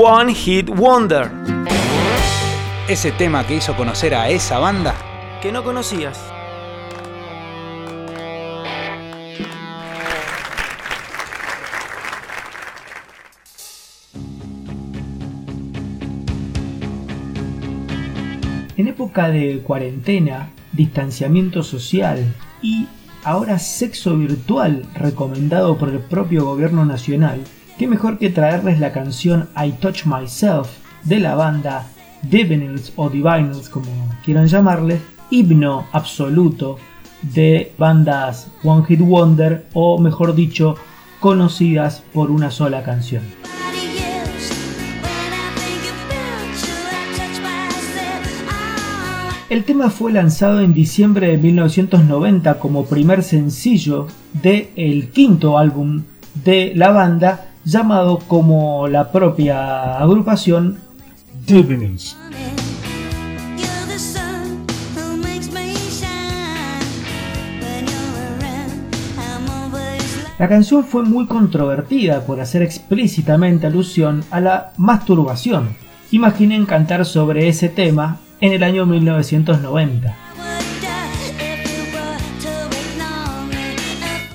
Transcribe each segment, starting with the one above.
One Hit Wonder. Ese tema que hizo conocer a esa banda que no conocías. En época de cuarentena, distanciamiento social y ahora sexo virtual recomendado por el propio gobierno nacional, qué mejor que traerles la canción I Touch Myself de la banda Divinals o Divinals como quieran llamarle, himno absoluto de bandas One Hit Wonder o mejor dicho conocidas por una sola canción. El tema fue lanzado en diciembre de 1990 como primer sencillo de el quinto álbum de la banda llamado como la propia agrupación Divinals. La canción fue muy controvertida por hacer explícitamente alusión a la masturbación. Imaginen cantar sobre ese tema en el año 1990.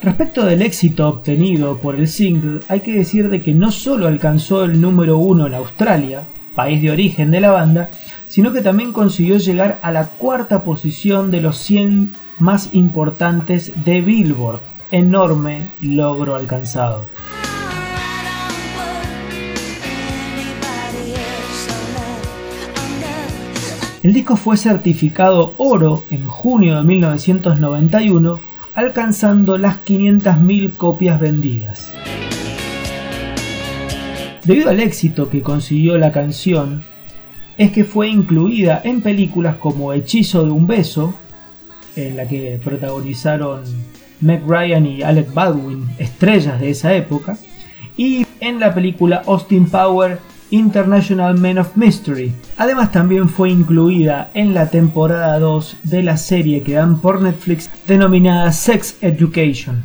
Respecto del éxito obtenido por el single, hay que decir de que no solo alcanzó el número uno en Australia, país de origen de la banda, sino que también consiguió llegar a la cuarta posición de los 100 más importantes de Billboard. Enorme logro alcanzado. El disco fue certificado oro en junio de 1991, alcanzando las 500.000 copias vendidas. Debido al éxito que consiguió la canción, es que fue incluida en películas como Hechizo de un beso, en la que protagonizaron Meg Ryan y Alec Baldwin, estrellas de esa época, y en la película Austin Power International Men of Mystery. Además también fue incluida en la temporada 2 de la serie que dan por Netflix denominada Sex Education.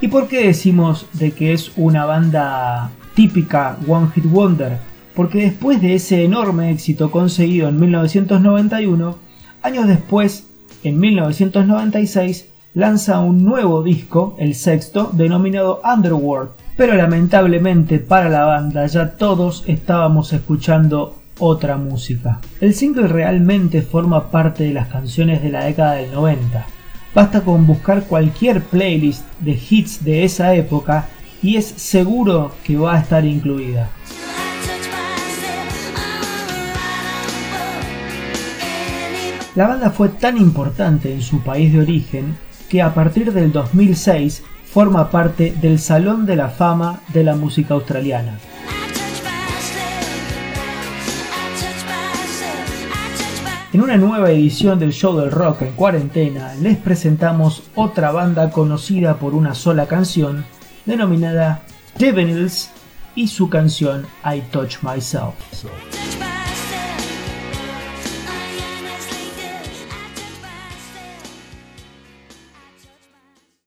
¿Y por qué decimos de que es una banda típica One Hit Wonder? Porque después de ese enorme éxito conseguido en 1991, años después, en 1996, lanza un nuevo disco, el sexto, denominado Underworld, pero lamentablemente para la banda ya todos estábamos escuchando otra música. El single realmente forma parte de las canciones de la década del 90. Basta con buscar cualquier playlist de hits de esa época y es seguro que va a estar incluida. La banda fue tan importante en su país de origen que a partir del 2006 forma parte del Salón de la Fama de la Música Australiana. En una nueva edición del show del rock en cuarentena les presentamos otra banda conocida por una sola canción denominada Devils y su canción I Touch Myself.